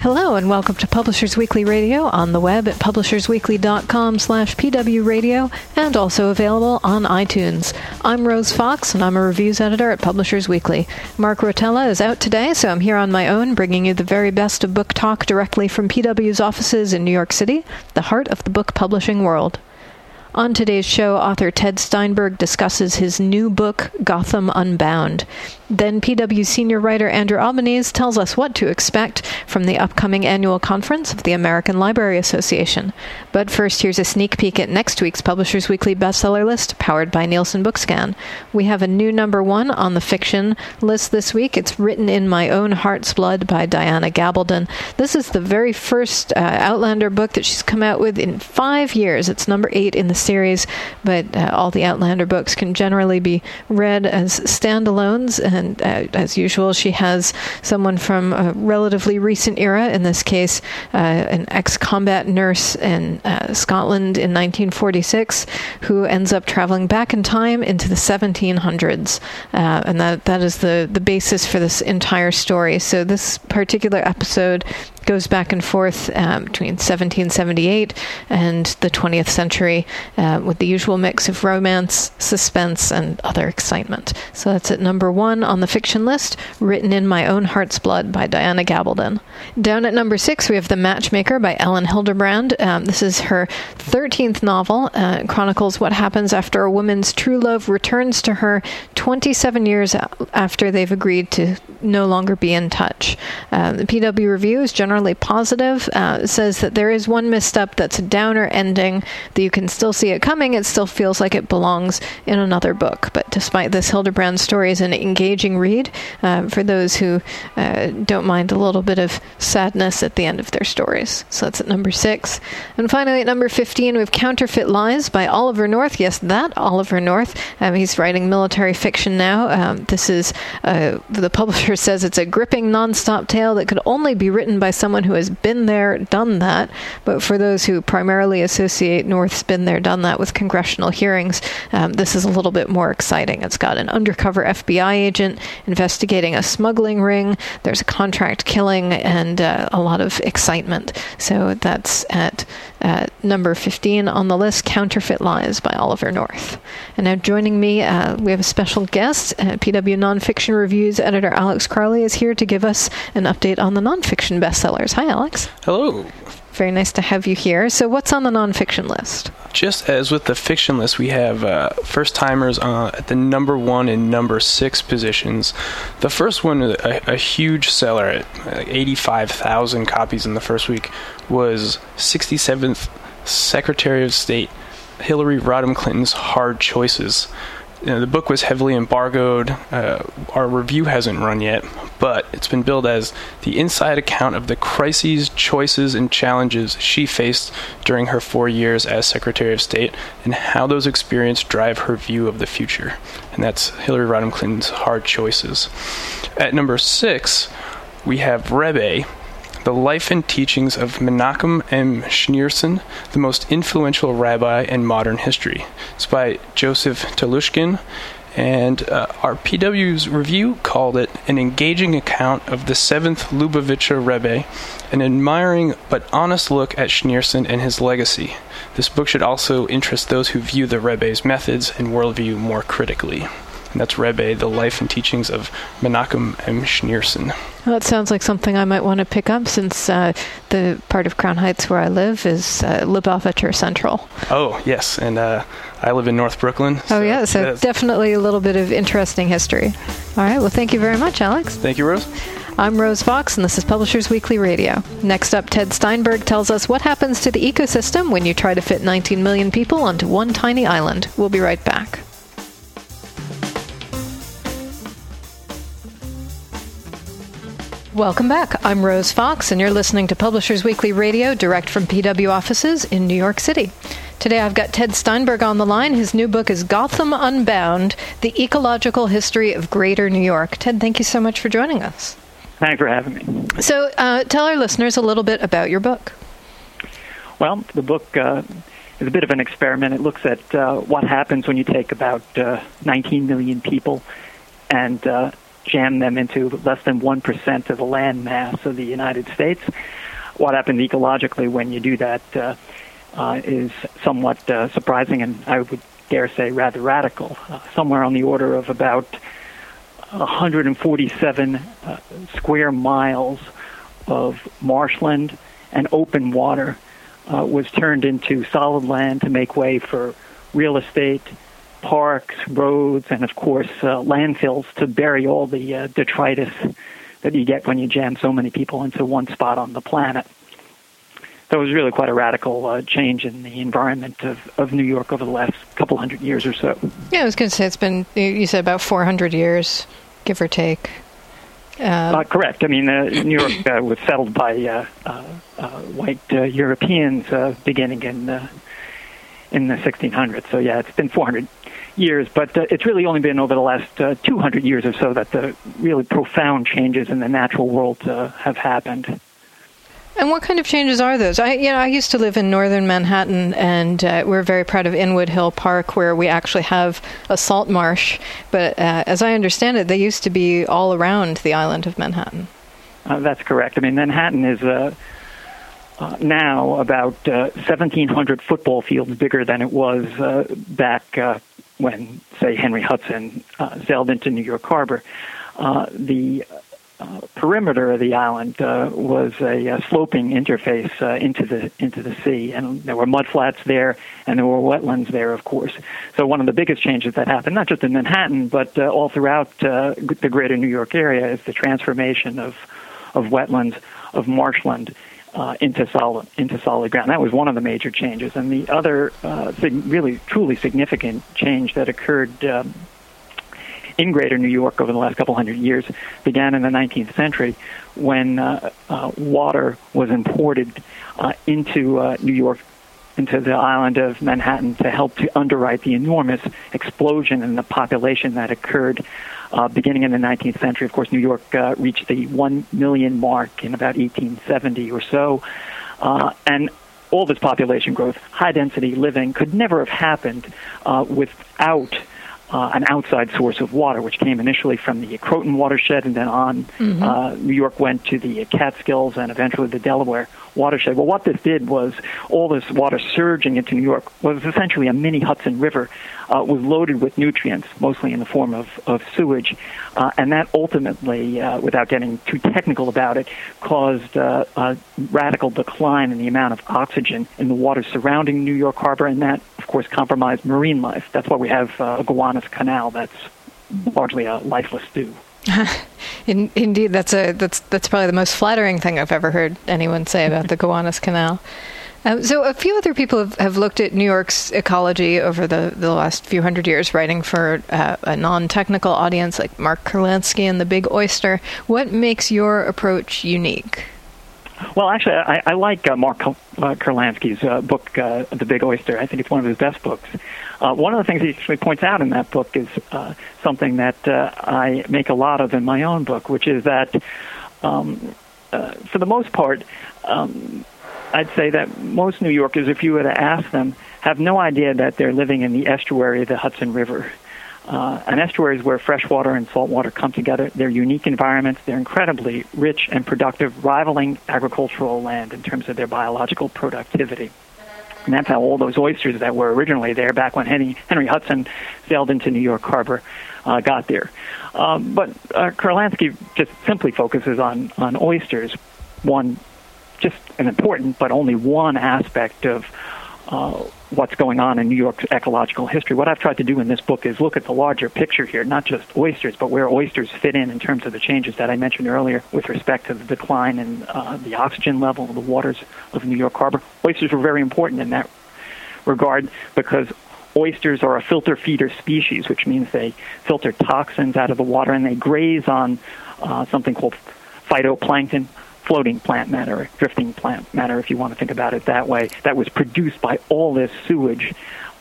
Hello and welcome to Publishers Weekly Radio on the web at publishersweekly.com slash pwradio and also available on iTunes. I'm Rose Fox and I'm a reviews editor at Publishers Weekly. Mark Rotella is out today, so I'm here on my own bringing you the very best of book talk directly from PW's offices in New York City, the heart of the book publishing world. On today's show, author Ted Steinberg discusses his new book, Gotham Unbound. Then PW senior writer Andrew Albanese tells us what to expect from the upcoming annual conference of the American Library Association. But first, here's a sneak peek at next week's Publishers Weekly bestseller list, powered by Nielsen Bookscan. We have a new number one on the fiction list this week. It's Written in My Own Heart's Blood by Diana Gabaldon. This is the very first uh, Outlander book that she's come out with in five years. It's number eight in the series, but uh, all the Outlander books can generally be read as standalones and uh, as usual, she has someone from a relatively recent era, in this case, uh, an ex combat nurse in uh, Scotland in 1946, who ends up traveling back in time into the 1700s. Uh, and that, that is the, the basis for this entire story. So, this particular episode goes back and forth um, between 1778 and the 20th century uh, with the usual mix of romance, suspense, and other excitement. So that's at number one on the fiction list, Written in My Own Heart's Blood by Diana Gabaldon. Down at number six, we have The Matchmaker by Elin Hilderbrand. Um, this is her 13th novel. Uh, chronicles what happens after a woman's true love returns to her 27 years after they've agreed to no longer be in touch. Uh, the PW review is generally positive. Uh, says that there is one misstep that's a downer ending, that you can still see it coming. It still feels like it belongs in another book. But despite this, Hilderbrand story is an engaging read uh, for those who uh, don't mind a little bit of sadness at the end of their stories. So that's at number six. And finally, at number 15, we have Counterfeit Lies by Oliver North. Yes, that Oliver North. Um, he's writing military fiction now. Um, this is, uh, the publisher says it's a gripping, nonstop tale that could only be written by someone who has been there, done that. But for those who primarily associate North's been there, done that with congressional hearings, um, this is a little bit more exciting. It's got an undercover FBI agent investigating a smuggling ring. There's a contract killing and uh, a lot of excitement. So that's at uh, number 15 on the list Counterfeit Lies by Oliver North. And now joining me, uh, we have a special guest. Uh, PW Nonfiction Reviews editor Alex Crowley is here to give us an update on the nonfiction bestsellers. Hi, Alex. Hello. Very nice to have you here. So, what's on the nonfiction list? Just as with the fiction list, we have uh, first timers uh, at the number one and number six positions. The first one, a, a huge seller at 85,000 copies in the first week, was 67th Secretary of State Hillary Rodham Clinton's Hard Choices you know, the book was heavily embargoed. Uh, our review hasn't run yet, but it's been billed as the inside account of the crises, choices, and challenges she faced during her four years as Secretary of State and how those experiences drive her view of the future. And that's Hillary Rodham Clinton's Hard Choices. At number six, we have Rebbe, the Life and Teachings of Menachem M. Schneerson, the most influential rabbi in modern history. It's by Joseph Telushkin, and uh, our PW's review called it an engaging account of the seventh Lubavitcher Rebbe, an admiring but honest look at Schneerson and his legacy. This book should also interest those who view the Rebbe's methods and worldview more critically and that's Rebbe, the life and teachings of Menachem M. Schneerson. Well, that sounds like something I might want to pick up since uh, the part of Crown Heights where I live is uh, Lubavitcher Central. Oh, yes, and uh, I live in North Brooklyn. Oh, so oh, yeah, so definitely a little bit of interesting history. All right, well, thank you very much, Alex. Thank you, Rose. I'm Rose Fox, and this is Publishers Weekly Radio. Next up, Ted Steinberg tells us what happens to the ecosystem when you try to fit 19 million people onto one tiny island. We'll be right back. Welcome back. I'm Rose Fox, and you're listening to Publishers Weekly Radio direct from PW offices in New York City. Today I've got Ted Steinberg on the line. His new book is Gotham Unbound The Ecological History of Greater New York. Ted, thank you so much for joining us. Thanks for having me. So, uh, tell our listeners a little bit about your book. Well, the book uh, is a bit of an experiment. It looks at uh, what happens when you take about uh, 19 million people and uh, jam them into less than 1% of the land mass of the United States. What happens ecologically when you do that uh, uh, is somewhat uh, surprising and I would dare say rather radical. Uh, somewhere on the order of about 147 uh, square miles of marshland and open water uh, was turned into solid land to make way for real estate, parks, roads, and of course uh, landfills to bury all the uh, detritus that you get when you jam so many people into one spot on the planet. So it was really quite a radical uh, change in the environment of, of New York over the last couple hundred years or so. Yeah, I was going to say it's been, you said about 400 years, give or take. Uh, uh, correct. I mean, uh, New York uh, was settled by uh, uh, white Europeans beginning in in the 1600s. So yeah, it's been 400 years, but uh, it's really only been over the last uh, 200 years or so that the really profound changes in the natural world uh, have happened. And what kind of changes are those? I, you know, I used to live in northern Manhattan, and uh, we're very proud of Inwood Hill Park, where we actually have a salt marsh. But uh, as I understand it, they used to be all around the island of Manhattan. Uh, that's correct. I mean, Manhattan is a uh, now about uh, 1,700 football fields bigger than it was uh, back uh, when, say, Henry Hudson uh, sailed into New York Harbor. Uh, the perimeter of the island was a, a sloping interface into the into the sea, and there were mudflats there, and there were wetlands there, of course. So one of the biggest changes that happened, not just in Manhattan, but all throughout the greater New York area, is the transformation of of wetlands, of marshland, uh, into solid into solid ground. That was one of the major changes, and the other uh, really truly significant change that occurred um, in Greater New York over the last couple hundred years began in the 19th century when uh, uh, water was imported uh, into uh, New York into the island of Manhattan to help to underwrite the enormous explosion in the population that occurred uh, beginning in the 19th century. Of course, New York uh, reached the 1 million mark in about 1870 or so. Uh, and all this population growth, high density living, could never have happened uh, without uh, an outside source of water, which came initially from the Croton watershed, and then on mm-hmm. uh, New York went to the Catskills and eventually the Delaware watershed. Well, what this did was all this water surging into New York was essentially a mini Hudson River, uh, was loaded with nutrients, mostly in the form of, of sewage, uh, and that ultimately, uh, without getting too technical about it, caused uh, a radical decline in the amount of oxygen in the water surrounding New York Harbor, and that, of course, compromised marine life. That's why we have uh, Gowanus Canal that's largely a lifeless stew. In, indeed, that's a that's that's probably the most flattering thing I've ever heard anyone say about the Gowanus Canal. Um, so, a few other people have, have looked at New York's ecology over the, the last few hundred years, writing for uh, a non technical audience like Mark Kurlansky and the Big Oyster. What makes your approach unique? Well, actually, I, I like uh, Mark uh, Kurlansky's uh, book, uh, The Big Oyster. I think it's one of his best books. Uh, one of the things he actually points out in that book is uh, something that uh, I make a lot of in my own book, which is that, um, uh, for the most part, um, I'd say that most New Yorkers, if you were to ask them, have no idea that they're living in the estuary of the Hudson River. Uh, an estuary is where freshwater and saltwater come together. They're unique environments. They're incredibly rich and productive, rivaling agricultural land in terms of their biological productivity. And that's how all those oysters that were originally there back when Henry, Henry Hudson sailed into New York Harbor uh, got there. Um, but uh, Kurlansky just simply focuses on, on oysters, one, just an important but only one aspect of uh, what's going on in New York's ecological history. What I've tried to do in this book is look at the larger picture here, not just oysters, but where oysters fit in in terms of the changes that I mentioned earlier with respect to the decline in uh, the oxygen level of the waters of New York Harbor. Oysters were very important in that regard because oysters are a filter feeder species, which means they filter toxins out of the water and they graze on uh, something called phytoplankton, floating plant matter, drifting plant matter, if you want to think about it that way, that was produced by all this sewage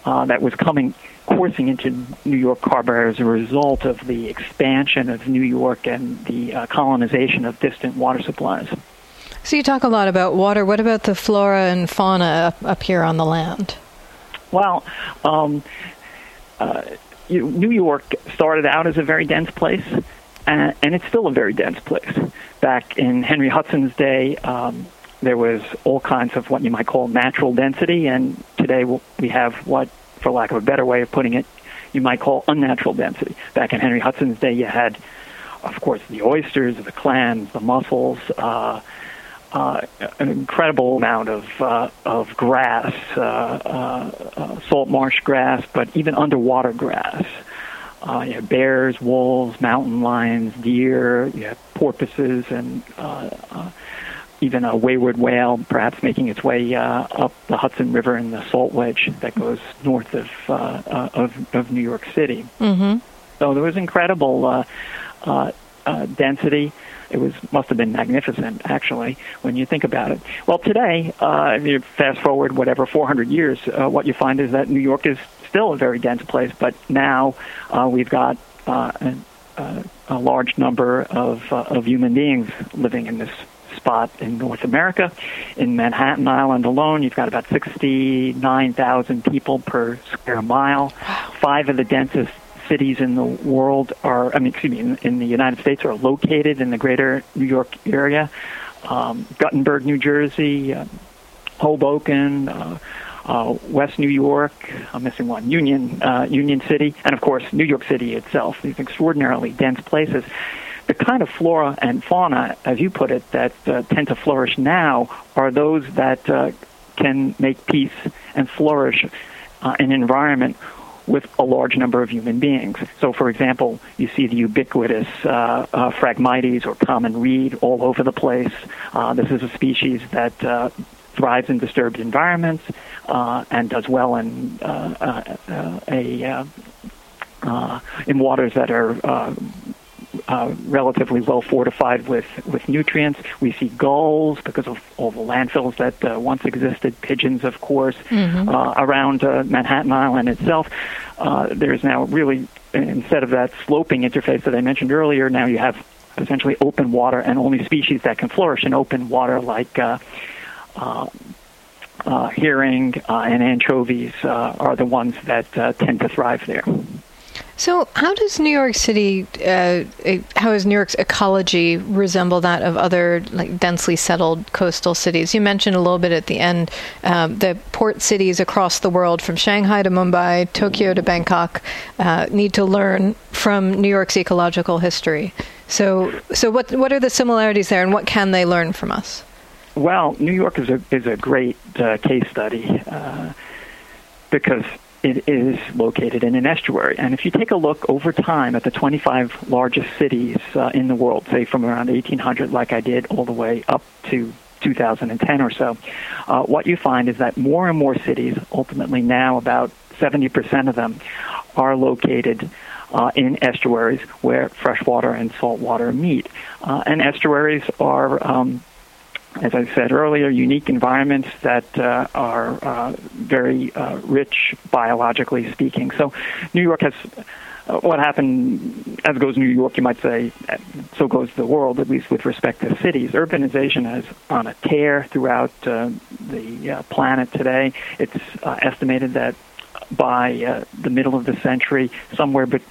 uh, that was coming coursing into New York Harbor as a result of the expansion of New York and the uh, colonization of distant water supplies. So you talk a lot about water. What about the flora and fauna up, up here on the land? Well, um, uh, you, New York started out as a very dense place, and, and, it's still a very dense place. Back in Henry Hudson's day, um, there was all kinds of what you might call natural density, and today we have what, for lack of a better way of putting it, you might call unnatural density. Back in Henry Hudson's day, you had, of course, the oysters, the clams, the mussels. Uh, uh, an incredible amount of uh, of grass, uh, uh, uh, salt marsh grass, but even underwater grass. Uh, you have bears, wolves, mountain lions, deer. You have porpoises, and uh, uh, even a wayward whale, perhaps making its way uh, up the Hudson River in the Salt Wedge that goes north of uh, uh, of, of New York City. Mm-hmm. So there was incredible uh, uh, uh, density. It was must have been magnificent, actually, when you think about it. Well, today, uh, if you fast forward whatever 400 years, uh, what you find is that New York is still a very dense place, but now uh, we've got uh, a, a large number of uh, of human beings living in this spot in North America. In Manhattan Island alone, you've got about 69,000 people per square mile. Five of the densest cities in the world are, I mean, excuse me, in, in the United States are located in the greater New York area. Um, Guttenberg, New Jersey, uh, Hoboken, uh, uh, West New York, I'm missing one, Union, uh, Union City, and of course New York City itself. These extraordinarily dense places. The kind of flora and fauna, as you put it, that uh, tend to flourish now are those that uh, can make peace and flourish uh, an environment with a large number of human beings. So, for example, you see the ubiquitous uh, uh, Phragmites or common reed all over the place. Uh, this is a species that uh, thrives in disturbed environments uh, and does well in uh, a in waters that are uh, relatively well fortified with, with nutrients. We see gulls because of all the landfills that uh, once existed, pigeons, of course, mm-hmm. uh, around uh, Manhattan Island itself. Uh, there's now really, instead of that sloping interface that I mentioned earlier, now you have essentially open water and only species that can flourish in open water like uh, uh, uh, herring uh, and anchovies uh, are the ones that uh, tend to thrive there. So, how does New York City, uh, how does New York's ecology resemble that of other like densely settled coastal cities? You mentioned a little bit at the end um, the port cities across the world, from Shanghai to Mumbai, Tokyo to Bangkok, need to learn from New York's ecological history. So, so what what are the similarities there, and what can they learn from us? Well, New York is a is a great uh, case study uh, because it is located in an estuary. And if you take a look over time at the 25 largest cities uh, in the world, say from around 1800, like I did, all the way up to 2010 or so, uh, what you find is that more and more cities, ultimately now about 70% of them, are located uh, in estuaries where freshwater and saltwater meet. Uh, and estuaries are um, as I said earlier, unique environments that uh, are uh, very uh, rich biologically speaking. So, New York has uh, what happened, as goes New York, you might say, so goes the world, at least with respect to cities. Urbanization is on a tear throughout uh, the uh, planet today. It's estimated that by the middle of the century, somewhere between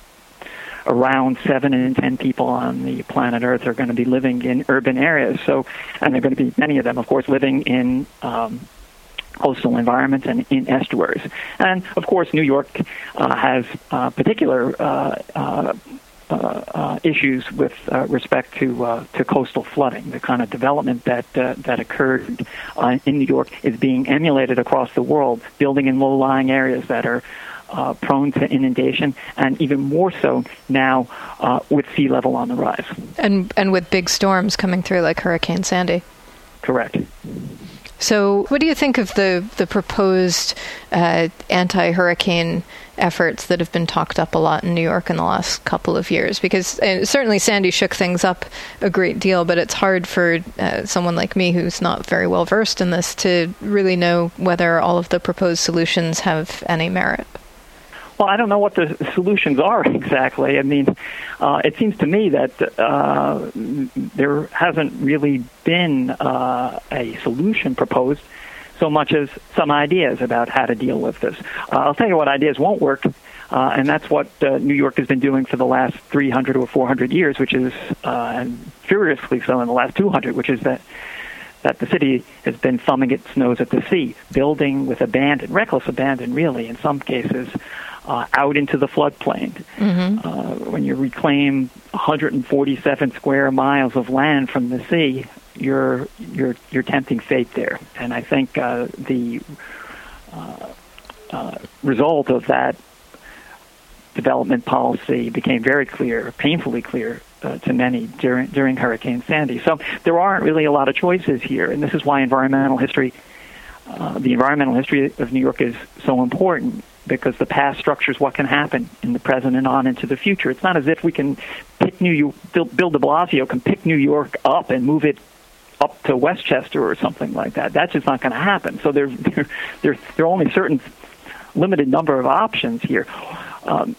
around seven in ten people on the planet Earth are going to be living in urban areas. So, and they're going to be many of them, of course, living in um, coastal environments and in estuaries. And of course, New York uh, has uh, particular uh, uh, uh, uh issues with respect to to coastal flooding. The kind of development that that occurred in New York is being emulated across the world, building in low-lying areas that are uh, prone to inundation, and even more so now uh, with sea level on the rise. And and with big storms coming through like Hurricane Sandy. Correct. So, what do you think of the the proposed uh, anti-hurricane efforts that have been talked up a lot in New York in the last couple of years? Because uh, certainly Sandy shook things up a great deal, but it's hard for uh, someone like me who's not very well versed in this to really know whether all of the proposed solutions have any merit. Well, I don't know what the solutions are exactly. I mean, uh, it seems to me that uh, there hasn't really been uh, a solution proposed so much as some ideas about how to deal with this. Uh, I'll tell you what ideas won't work. Uh, and that's what uh, New York has been doing for the last 300 or 400 years, which is, uh, and furiously so in the last 200, which is that that the city has been thumbing its nose at the sea, building with abandon, reckless abandon, really, in some cases, uh, out into the floodplain. Mm-hmm. Uh, when you reclaim 147 square miles of land from the sea, you're you're you're tempting fate there. And I think uh, the uh, uh, result of that development policy became very clear, painfully clear uh, to many during during Hurricane Sandy. So there aren't really a lot of choices here, and this is why environmental history, uh, the environmental history of New York, is so important because the past structures what can happen in the present and on into the future. It's not as if we can pick New York, Bill, De Blasio can pick New York up and move it up to Westchester or something like that. That's just not going to happen. So there, there, there, there are only certain limited number of options here. Um,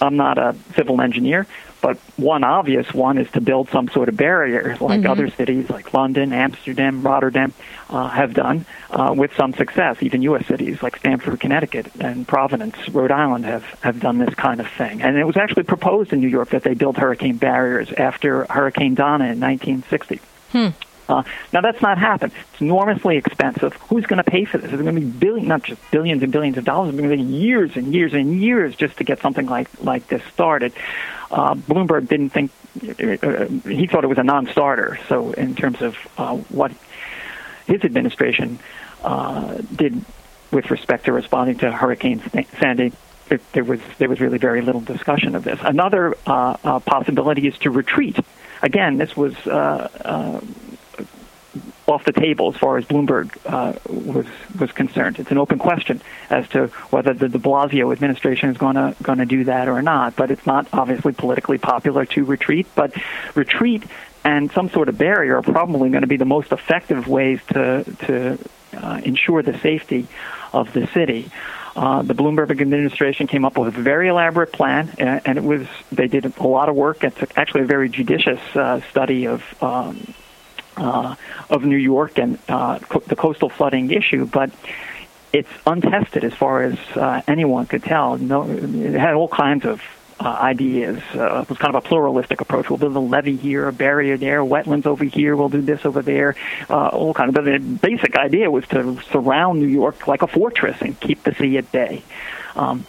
I'm not a civil engineer, but one obvious one is to build some sort of barrier, like mm-hmm. other cities like London, Amsterdam, Rotterdam uh, have done uh, with some success. Even U.S. cities like Stamford, Connecticut, and Providence, Rhode Island have, have done this kind of thing. And it was actually proposed in New York that they build hurricane barriers after Hurricane Donna in 1960. Hmm. Uh, now that's not happened. It's enormously expensive. Who's going to pay for this? It's going to be billion, not just billions and billions of dollars. It's going to be years and years and years just to get something like like this started. Uh, Bloomberg didn't think uh, he thought it was a non-starter. So in terms of uh, what his administration uh, did with respect to responding to Hurricane Sandy, it, there was there was really very little discussion of this. Another uh, uh, possibility is to retreat. Again, this was uh, uh, off the table as far as Bloomberg uh, was was concerned. It's an open question as to whether the De Blasio administration is going to going to do that or not. But it's not obviously politically popular to retreat. But retreat and some sort of barrier are probably going to be the most effective ways to to uh, ensure the safety of the city. Uh, the Bloomberg administration came up with a very elaborate plan, and, and, it was they did a lot of work. It's actually a very judicious uh, study of um, uh, of New York and uh, co- the coastal flooding issue, but it's untested as far as uh, anyone could tell. No, it had all kinds of uh, ideas. Uh, it was kind of a pluralistic approach. We'll build a levee here, a barrier there, wetlands over here. We'll do this over there. Uh, all kind of. But the basic idea was to surround New York like a fortress and keep the sea at bay. Um,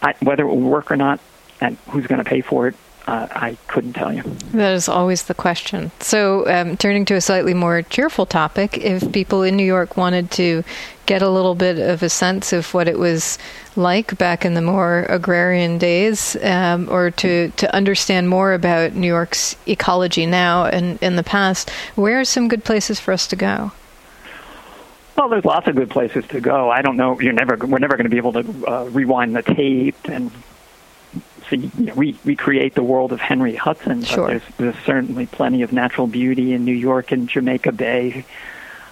I, whether it will work or not, and who's going to pay for it, uh, I couldn't tell you. That is always the question. So, um, turning to a slightly more cheerful topic, if people in New York wanted to get a little bit of a sense of what it was like back in the more agrarian days, um, or to, to understand more about New York's ecology now and in the past, where are some good places for us to go? Well, there's lots of good places to go. I don't know. You're never. We're never going to be able to uh, rewind the tape and see, you know, re- recreate the world of Henry Hudson. But sure. there's, there's certainly plenty of natural beauty in New York and Jamaica Bay,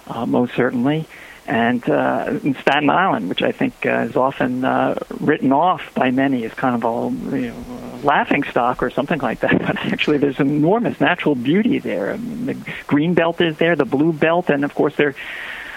uh, most certainly. And uh, in Staten Island, which I think uh, is often uh, written off by many as kind of a you know, laughing stock or something like that, but actually there's enormous natural beauty there. I mean, the green belt is there, the blue belt, and of course there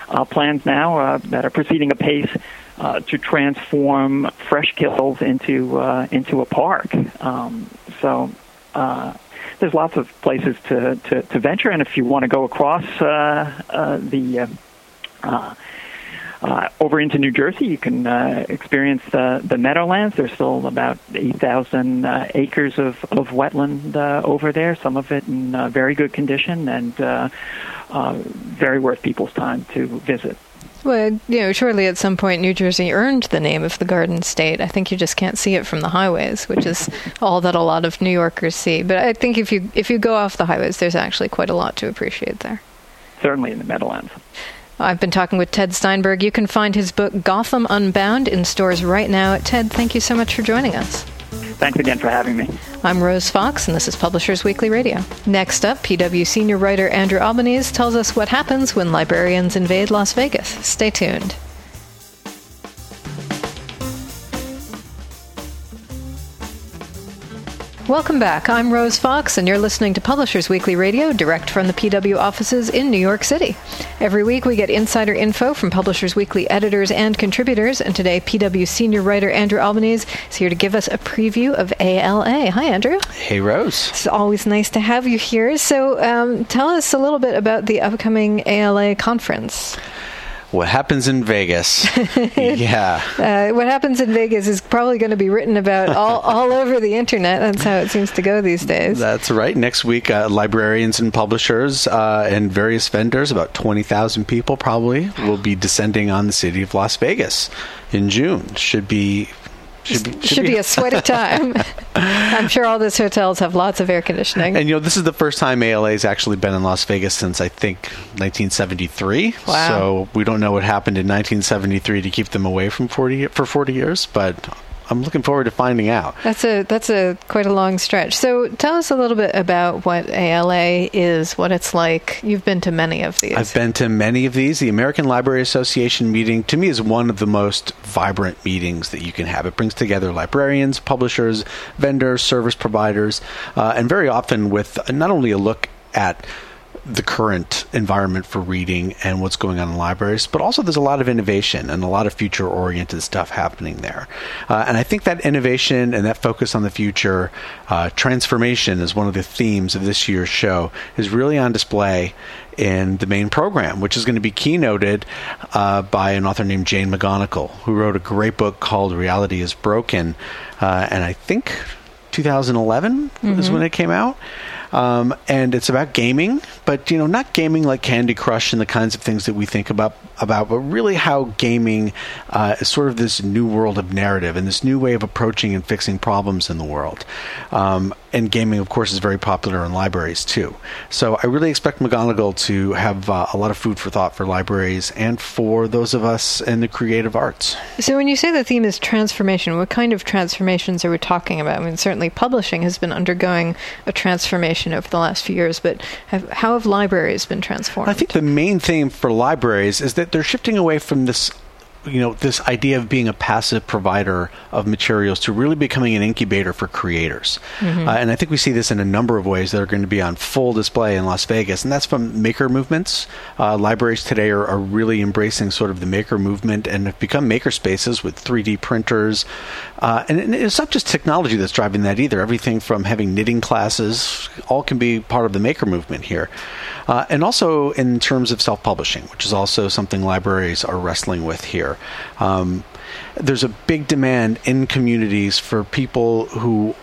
are uh, plans now uh, that are proceeding apace uh, to transform Freshkills into uh, into a park. Um, so uh, there's lots of places to, to, to, venture, and if you want to go across uh, uh, the over into New Jersey, you can experience the, the Meadowlands. There's still about 8,000 uh, acres of, of wetland over there, some of it in very good condition and very worth people's time to visit. Well, you know, surely at some point New Jersey earned the name of the Garden State. I think you just can't see it from the highways, which is all that a lot of New Yorkers see. But I think if you if you go off the highways, there's actually quite a lot to appreciate there. Certainly in the Meadowlands. I've been talking with Ted Steinberg. You can find his book Gotham Unbound in stores right now. Ted, thank you so much for joining us. Thanks again for having me. I'm Rose Fox, and this is Publishers Weekly Radio. Next up, PW senior writer Andrew Albanese tells us what happens when librarians invade Las Vegas. Stay tuned. Welcome back. I'm Rose Fox, and you're listening to Publishers Weekly Radio, direct from the PW offices in New York City. Every week, we get insider info from Publishers Weekly editors and contributors, and today, PW senior writer Andrew Albanese is here to give us a preview of ALA. Hi, Andrew. Hey, Rose. It's always nice to have you here. So, um, tell us a little bit about the upcoming ALA conference what happens in Vegas. yeah. Uh, what happens in Vegas is probably going to be written about all, all over the internet. That's how it seems to go these days. That's right. Next week, uh, librarians and publishers uh, and various vendors, about 20,000 people probably, will be descending on the city of Las Vegas in June. Should be should be, should, should be, be a sweaty time. I'm sure all these hotels have lots of air conditioning. And you know, this is the first time ALA has actually been in Las Vegas since I think 1973. Wow. So we don't know what happened in 1973 to keep them away from 40 for 40 years, but I'm looking forward to finding out. That's a that's a quite a long stretch. So tell us a little bit about what ALA is, what it's like. You've been to many of these. I've been to many of these. The American Library Association meeting to me is one of the most vibrant meetings that you can have. It brings together librarians, publishers, vendors, service providers, uh, and very often with not only a look at the current environment for reading and what's going on in libraries, but also there's a lot of innovation and a lot of future oriented stuff happening there. Uh, and I think that innovation and that focus on the future, uh, transformation is one of the themes of this year's show, is really on display in the main program, which is going to be keynoted uh, by an author named Jane McGonigal, who wrote a great book called Reality is Broken. Uh, and I think 2011 mm-hmm. is when it came out. Um, and it's about gaming, but you know, not gaming like Candy Crush and the kinds of things that we think about about, but really how gaming uh, is sort of this new world of narrative and this new way of approaching and fixing problems in the world. Um, and gaming, of course, is very popular in libraries too. So I really expect McGonigal to have uh, a lot of food for thought for libraries and for those of us in the creative arts. So when you say the theme is transformation, what kind of transformations are we talking about? I mean, certainly publishing has been undergoing a transformation over the last few years, but have, how have libraries been transformed? I think the main theme for libraries is that they're shifting away from this you know this idea of being a passive provider of materials to really becoming an incubator for creators. Mm-hmm. uh, and i think we see this in a number of ways that are going to be on full display in las vegas and that's from maker movements. Uh, libraries today are, are, really embracing sort of the maker movement and have become maker spaces with 3d printers. Uh, and, and it's not just technology that's driving that either. Everything from having knitting classes all can be part of the maker movement here. Uh, and also in terms of self-publishing which is also something libraries are wrestling with here um, there's a big demand in communities for people who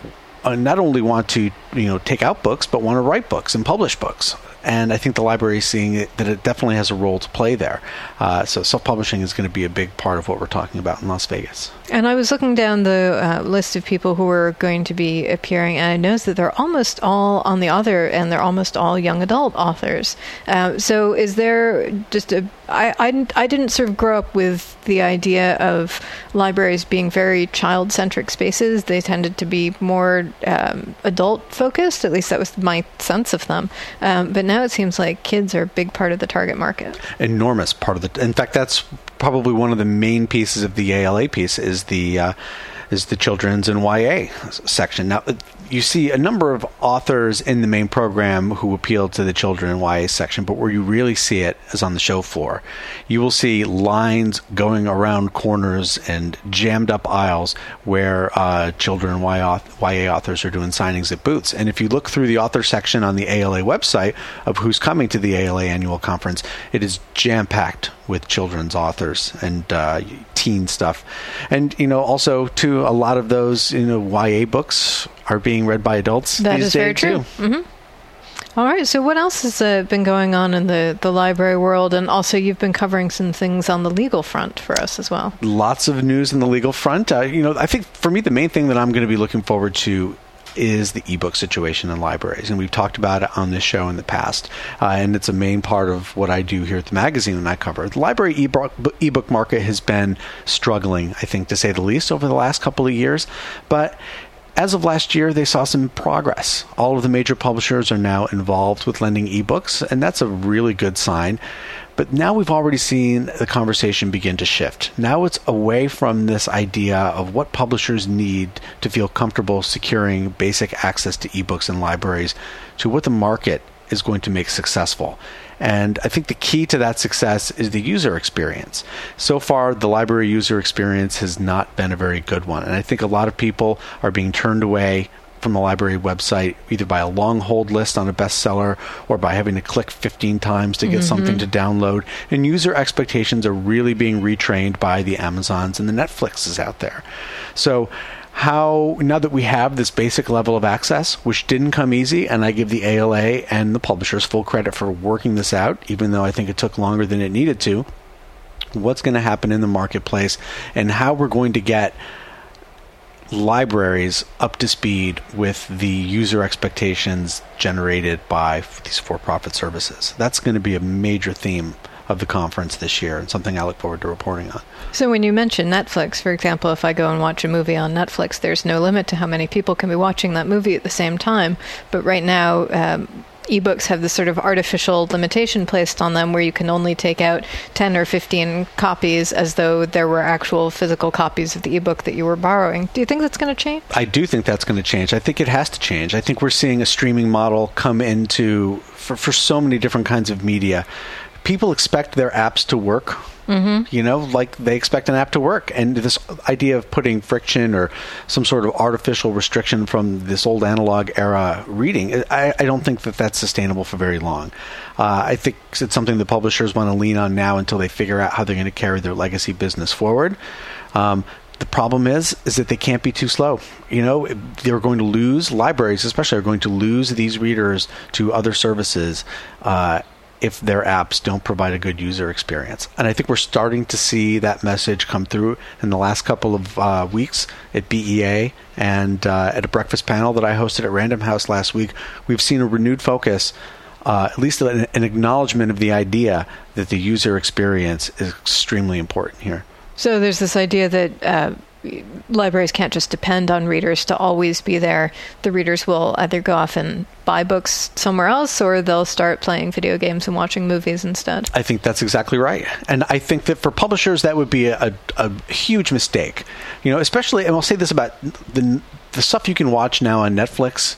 uh, not only want to you know take out books but want to write books and publish books and I think the library is seeing it, that it definitely has a role to play there. Uh, so self-publishing is going to be a big part of what we're talking about in Las Vegas. And I was looking down the uh, list of people who were going to be appearing, and I noticed that they're almost all on the other, and they're almost all young adult authors. Uh, so is there just a I, I, I didn't sort of grow up with the idea of libraries being very child centric spaces. They tended to be more um, adult focused, at least that was my sense of them. Um, but now it seems like kids are a big part of the target market. Enormous part of the. In fact, that's probably one of the main pieces of the ALA piece is the. Uh, is the children's and YA section. Now, you see a number of authors in the main program who appeal to the children and YA section, but where you really see it is on the show floor. You will see lines going around corners and jammed up aisles where uh, children and YA authors are doing signings at booths. And if you look through the author section on the ALA website of who's coming to the ALA annual conference, it is jam packed with children's authors and uh, teen stuff. And, you know, also, too, a lot of those, you know, YA books are being read by adults that these is very true. Mm-hmm. All right. So, what else has uh, been going on in the, the library world? And also, you've been covering some things on the legal front for us as well. Lots of news in the legal front. Uh, you know, I think for me, the main thing that I'm going to be looking forward to is the ebook situation in libraries, and we've talked about it on this show in the past, uh, and it's a main part of what I do here at the magazine and I cover. The library ebook, ebook market has been struggling, I think, to say the least, over the last couple of years, but as of last year, they saw some progress. All of the major publishers are now involved with lending ebooks, and that's a really good sign. But now we've already seen the conversation begin to shift. Now it's away from this idea of what publishers need to feel comfortable securing basic access to ebooks in libraries to what the market is going to make successful. And I think the key to that success is the user experience. So far, the library user experience has not been a very good one. And I think a lot of people are being turned away from the library website, either by a long hold list on a bestseller or by having to click 15 times to get mm-hmm. something to download. And user expectations are really being retrained by the Amazons and the Netflixes out there. So, how now that we have this basic level of access, which didn't come easy, and I give the ALA and the publishers full credit for working this out, even though I think it took longer than it needed to. What's going to happen in the marketplace, and how we're going to get libraries up to speed with the user expectations generated by these for profit services. That's going to be a major theme of the conference this year and something I look forward to reporting on. So, when you mention Netflix, for example, if I go and watch a movie on Netflix, there's no limit to how many people can be watching that movie at the same time. But right now, um, ebooks have this sort of artificial limitation placed on them where you can only take out 10 or 15 copies as though there were actual physical copies of the ebook that you were borrowing. Do you think that's going to change? I do think that's going to change. I think it has to change. I think we're seeing a streaming model come into for, for so many different kinds of media. People expect their apps to work Mm-hmm. You know, like they expect an app to work. And this idea of putting friction or some sort of artificial restriction from this old analog era reading, I, I don't think that that's sustainable for very long. Uh, I think it's something the publishers want to lean on now until they figure out how they're going to carry their legacy business forward. Um, the problem is is that they can't be too slow. You know, they're going to lose libraries, especially, are going to lose these readers to other services. Uh, if their apps don't provide a good user experience. And I think we're starting to see that message come through in the last couple of uh, weeks at BEA and uh, at a breakfast panel that I hosted at Random House last week. We've seen a renewed focus. Uh, at least an, an acknowledgement of the idea that the user experience is extremely important here. So there's this idea that uh, libraries can't just depend on readers to always be there. The readers will either go off and buy books somewhere else or they'll start playing video games and watching movies instead. I think that's exactly right. And I think that for publishers, that would be a, a, huge mistake. You know, especially, and I'll say this about the, the stuff you can watch now on Netflix.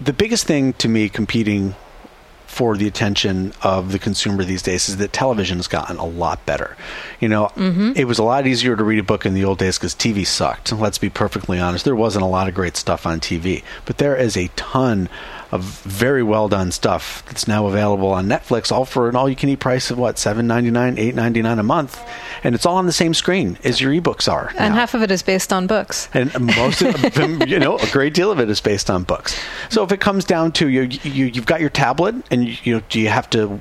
The biggest thing to me competing for the attention of the consumer these days is that television has gotten a lot better. You know, mm-hmm. it was a lot easier to read a book in the old days because TV sucked. Let's be perfectly honest. There wasn't a lot of great stuff on TV, but there is a ton of very well done stuff that's now available on Netflix, all for an all you can eat price of what seven ninety nine, eight ninety nine a month, and it's all on the same screen as your ebooks are. And now. half of it is based on books. And most of them, you know, a great deal of it is based on books. So if it comes down to you, you you've got your tablet, and you, you know, do you have to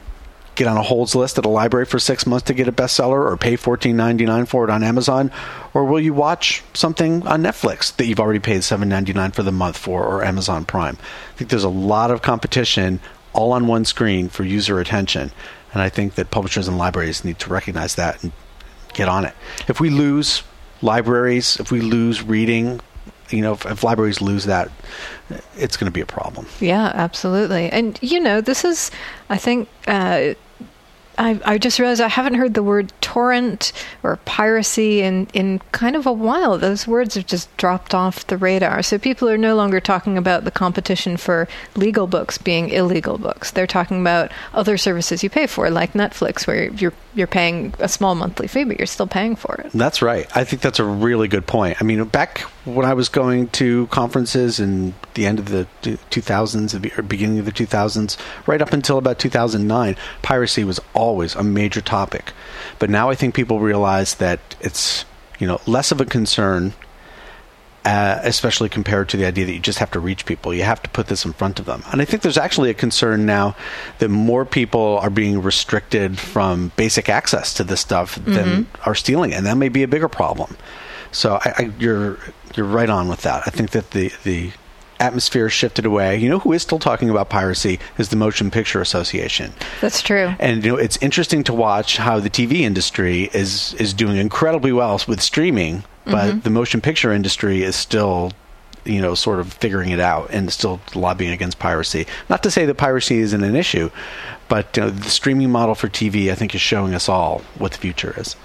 get on a holds list at a library for six months to get a bestseller or pay fourteen ninety nine for it on Amazon? Or will you watch something on Netflix that you've already paid seven ninety nine for the month for or Amazon Prime? I think there's a lot of competition all on one screen for user attention. And I think that publishers and libraries need to recognize that and get on it. If we lose libraries, if we lose reading, you know, if, if libraries lose that, it's going to be a problem. Yeah, absolutely. And, you know, this is, I think, uh, I, I just realized I haven't heard the word torrent or piracy in, in kind of a while. Those words have just dropped off the radar. So people are no longer talking about the competition for legal books being illegal books. They're talking about other services you pay for, like Netflix, where you're you're paying a small monthly fee, but you're still paying for it. That's right. I think that's a really good point. I mean, back when I was going to conferences in the end of the 2000s, or beginning of the 2000s, right up until about 2009, piracy was always a major topic. But now I think people realize that it's you know less of a concern uh, especially compared to the idea that you just have to reach people. You have to put this in front of them. And I think there's actually a concern now that more people are being restricted from basic access to this stuff mm-hmm. than are stealing it. And that may be a bigger problem. So I, I, you're you're right on with that. I think that the the atmosphere shifted away. You know who is still talking about piracy is the Motion Picture Association. That's true. And you know it's interesting to watch how the TV industry is is doing incredibly well with streaming, but Mm-hmm. the motion picture industry is still you know sort of figuring it out and still lobbying against piracy. Not to say that piracy isn't an issue, but you know, the streaming model for TV I think is showing us all what the future is.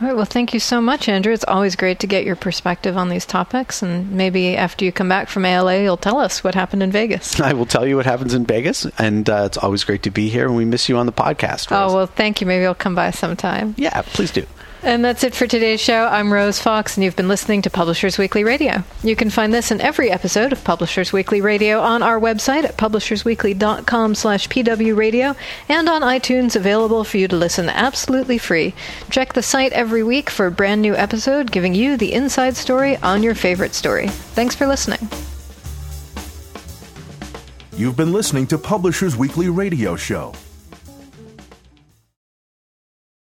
All right. Well, thank you so much, Andrew. It's always great to get your perspective on these topics. And maybe after you come back from ALA, you'll tell us what happened in Vegas. I will tell you what happens in Vegas, and uh, it's always great to be here. And we miss you on the podcast. Rose. Oh, well, thank you. Maybe I'll come by sometime. yeah, please do. And that's it for today's show. I'm Rose Fox, and you've been listening to Publishers Weekly Radio. You can find this and every episode of Publishers Weekly Radio on our website at publishersweekly.com slash pwradio and on iTunes, available for you to listen absolutely free. Check the site every week for a brand new episode, giving you the inside story on your favorite story. Thanks for listening. You've been listening to Publishers Weekly Radio Show.